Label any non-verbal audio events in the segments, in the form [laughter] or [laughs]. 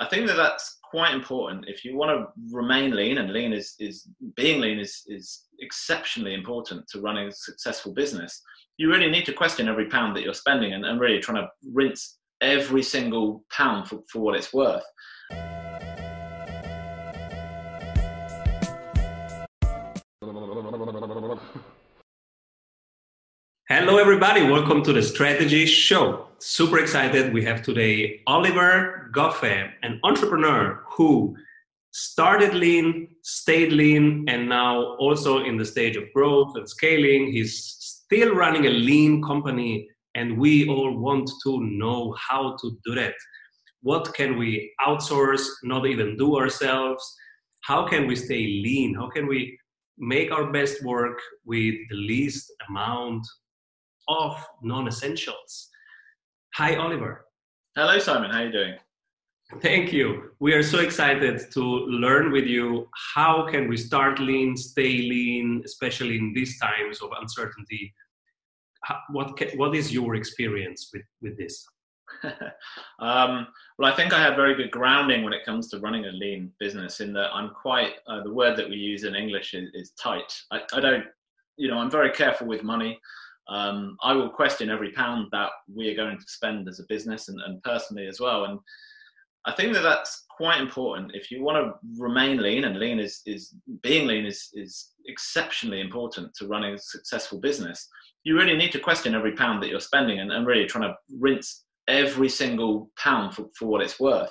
I think that that's quite important if you want to remain lean, and lean is, is being lean is, is exceptionally important to running a successful business. You really need to question every pound that you're spending and, and really trying to rinse every single pound for, for what it's worth. Hello, everybody. Welcome to the Strategy Show. Super excited. We have today Oliver Goffe, an entrepreneur who started lean, stayed lean, and now also in the stage of growth and scaling. He's still running a lean company, and we all want to know how to do that. What can we outsource, not even do ourselves? How can we stay lean? How can we make our best work with the least amount of non-essentials. Hi, Oliver. Hello, Simon. How are you doing? Thank you. We are so excited to learn with you how can we start lean, stay lean, especially in these times of uncertainty. What can, what is your experience with with this? [laughs] um, well, I think I have very good grounding when it comes to running a lean business. In that I'm quite uh, the word that we use in English is, is tight. I, I don't, you know, I'm very careful with money um, I will question every pound that we are going to spend as a business and, and personally as well. And I think that that's quite important. If you want to remain lean, and lean is, is being lean is, is exceptionally important to running a successful business, you really need to question every pound that you're spending and, and really trying to rinse every single pound for, for what it's worth.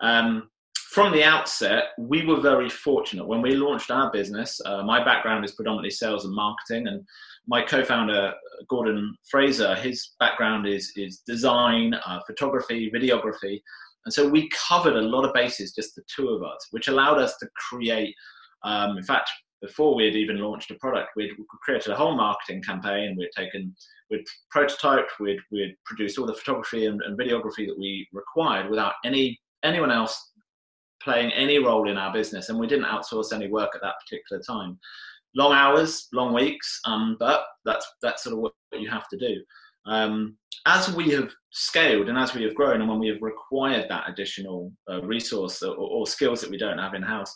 Um, from the outset, we were very fortunate when we launched our business. Uh, my background is predominantly sales and marketing, and my co-founder Gordon Fraser, his background is is design, uh, photography, videography, and so we covered a lot of bases, just the two of us, which allowed us to create. Um, in fact, before we had even launched a product, we'd created a whole marketing campaign. We'd taken, we'd prototyped, we'd we'd produced all the photography and, and videography that we required without any anyone else playing any role in our business, and we didn't outsource any work at that particular time long hours, long weeks, um, but that's that's sort of what you have to do. Um, as we have scaled and as we have grown, and when we have required that additional uh, resource or, or, skills that we don't have in house,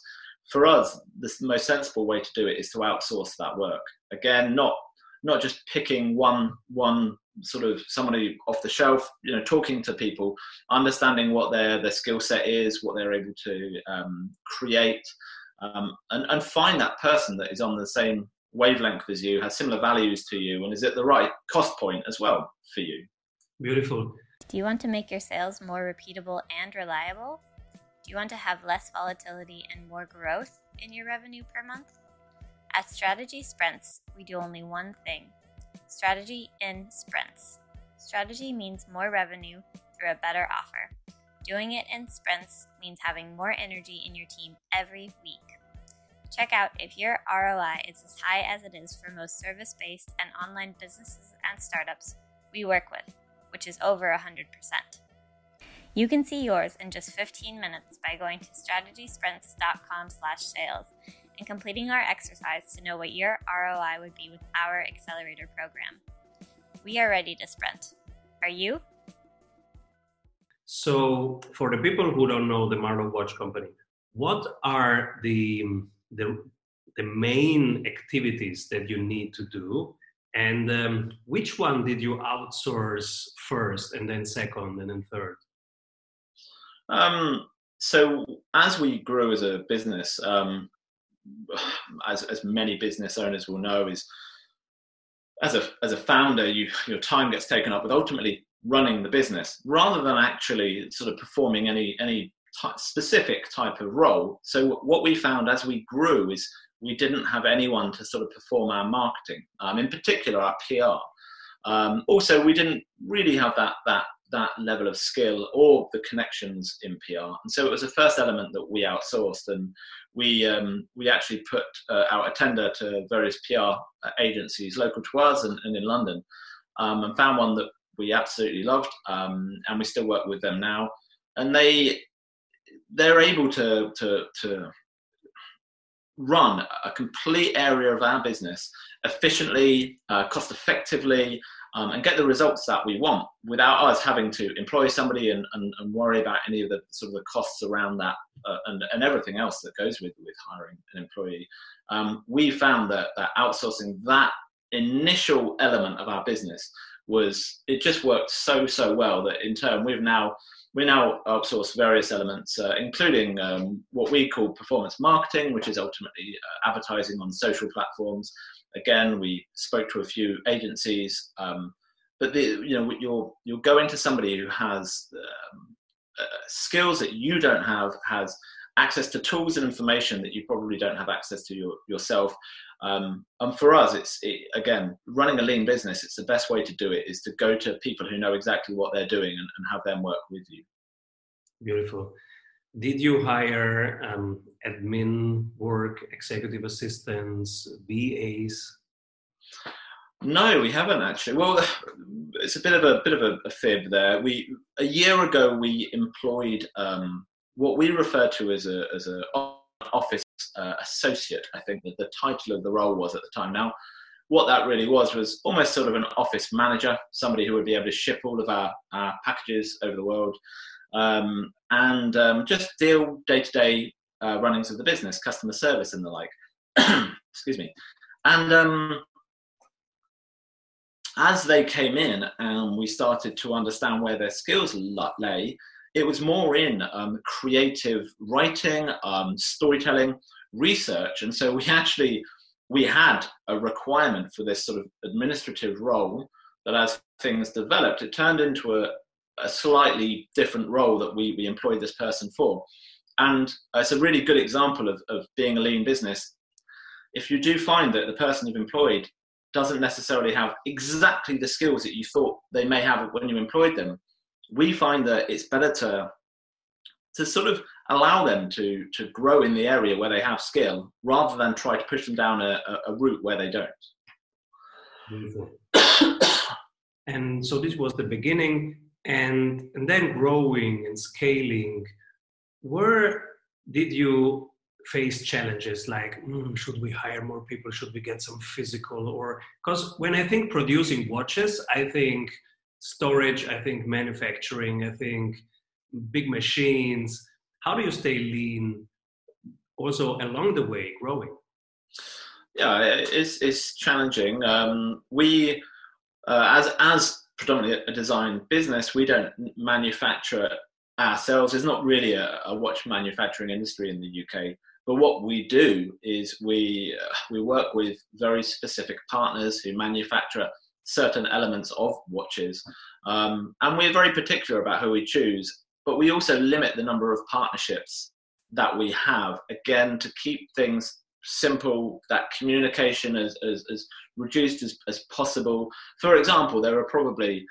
for us, the most sensible way to do it is to outsource that work. Again, not not just picking one one sort of somebody off the shelf, you know, talking to people, understanding what their their skill set is, what they're able to um, create, um, and, and find that person that is on the same wavelength as you, has similar values to you, and is at the right cost point as well for you. Beautiful. Do you want to make your sales more repeatable and reliable? Do you want to have less volatility and more growth in your revenue per month? At Strategy Sprints, we do only one thing strategy in sprints. Strategy means more revenue through a better offer. Doing it in sprints means having more energy in your team every week. Check out if your ROI is as high as it is for most service based and online businesses and startups we work with, which is over 100%. You can see yours in just 15 minutes by going to strategysprints.com/sales and completing our exercise to know what your ROI would be with our accelerator program. We are ready to sprint. Are you? So, for the people who don't know the Marloe Watch Company, what are the, the, the main activities that you need to do? And um, which one did you outsource first, and then second, and then third? Um, so, as we grow as a business, um, as, as many business owners will know, is as a as a founder, you, your time gets taken up with ultimately running the business rather than actually sort of performing any any specific type of role. So what we found as we grew is we didn't have anyone to sort of perform our marketing, um, in particular our PR. Um, also, we didn't really have that that that level of skill or the connections in PR, and so it was the first element that we outsourced, and we um, we actually put uh, out a tender to various PR agencies local to us and, and in London, um, and found one that we absolutely loved, um, and we still work with them now. And they they're able to to to run a complete area of our business efficiently, uh, cost effectively, um, and get the results that we want without us having to employ somebody and, and, and worry about any of the sort of the costs around that uh, and, and everything else that goes with, with hiring an employee. Um, we found that, that outsourcing that initial element of our business was it just worked so so well that in turn we've now we now outsource various elements, uh, including um, what we call performance marketing, which is ultimately uh, advertising on social platforms. Again, we spoke to a few agencies, um, but the, you know you'll you'll go into somebody who has um, uh, skills that you don't have, has access to tools and information that you probably don't have access to your, yourself. Um, and for us, it's it, again running a lean business. It's the best way to do it is to go to people who know exactly what they're doing and, and have them work with you. Beautiful. Did you hire um, admin work, executive assistants, VAs? No, we haven't actually. Well, it's a bit of a bit of a, a fib there. We a year ago we employed um, what we refer to as a as a office uh, associate. I think that the title of the role was at the time. Now, what that really was was almost sort of an office manager, somebody who would be able to ship all of our, our packages over the world um, and um, just deal day to day runnings of the business, customer service, and the like. [clears throat] Excuse me. And um, as they came in and we started to understand where their skills lay, it was more in um, creative writing, um, storytelling, research, and so we actually we had a requirement for this sort of administrative role that as things developed, it turned into a, a slightly different role that we, we employed this person for. And it's a really good example of, of being a lean business. If you do find that the person you've employed doesn't necessarily have exactly the skills that you thought they may have when you employed them, we find that it's better to to sort of allow them to to grow in the area where they have skill rather than try to push them down a, a, route where they don't. And so this was the beginning and and then growing and scaling. Where did you face challenges like mm, should we hire more people? Should we get some physical? Or because when i think producing watches i think storage, I think manufacturing, I think big machines. How do you stay lean also along the way growing? Yeah, it's, it's challenging. Um, we, uh, as, as predominantly a design business, we don't manufacture ourselves. There's not really a, a watch manufacturing industry in the UK. But what we do is we uh, we work with very specific partners who manufacture certain elements of watches. Um, and we're very particular about who we choose, but we also limit the number of partnerships that we have, again, to keep things simple, that communication is as, as reduced as, as possible. For example, there are probably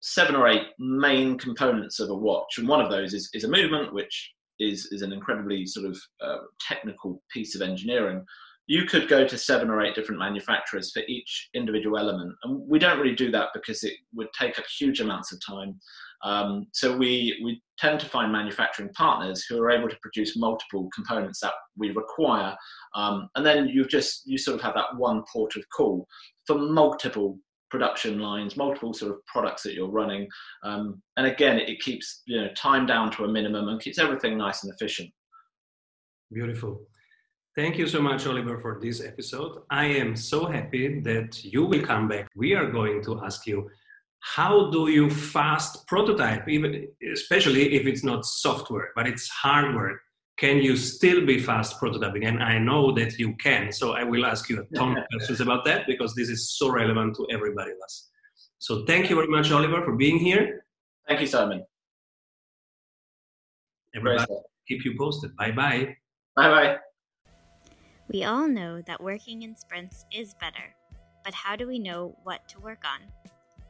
seven or eight main components of a watch, and one of those is, is a movement, which is, is an incredibly sort of uh, technical piece of engineering you could go to seven or eight different manufacturers for each individual element. And we don't really do that because it would take up huge amounts of time. Um, so we, we tend to find manufacturing partners who are able to produce multiple components that we require. Um, and then you just, you sort of have that one port of call for multiple production lines, multiple sort of products that you're running. Um, and again, it, keeps you know time down to a minimum and keeps everything nice and efficient. Beautiful. Thank you so much, Oliver, for this episode. I am so happy that you will come back. We are going to ask you how do you fast prototype, even especially if it's not software, but it's hardware. Can you still be fast prototyping? And I know that you can. So I will ask you a ton of [laughs] questions about that because this is so relevant to everybody of us. So thank you very much, Oliver, for being here. Thank you, Simon. Everybody, keep you posted. Bye bye. Bye bye. We all know that working in sprints is better, but how do we know what to work on?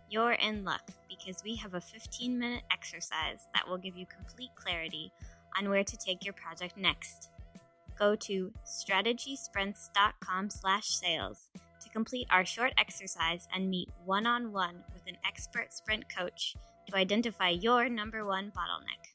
You're in luck because we have a 15 minute exercise that will give you complete clarity on where to take your project next. Go to strategysprints.com/sales to complete our short exercise and meet one-on-one with an expert sprint coach to identify your number one bottleneck.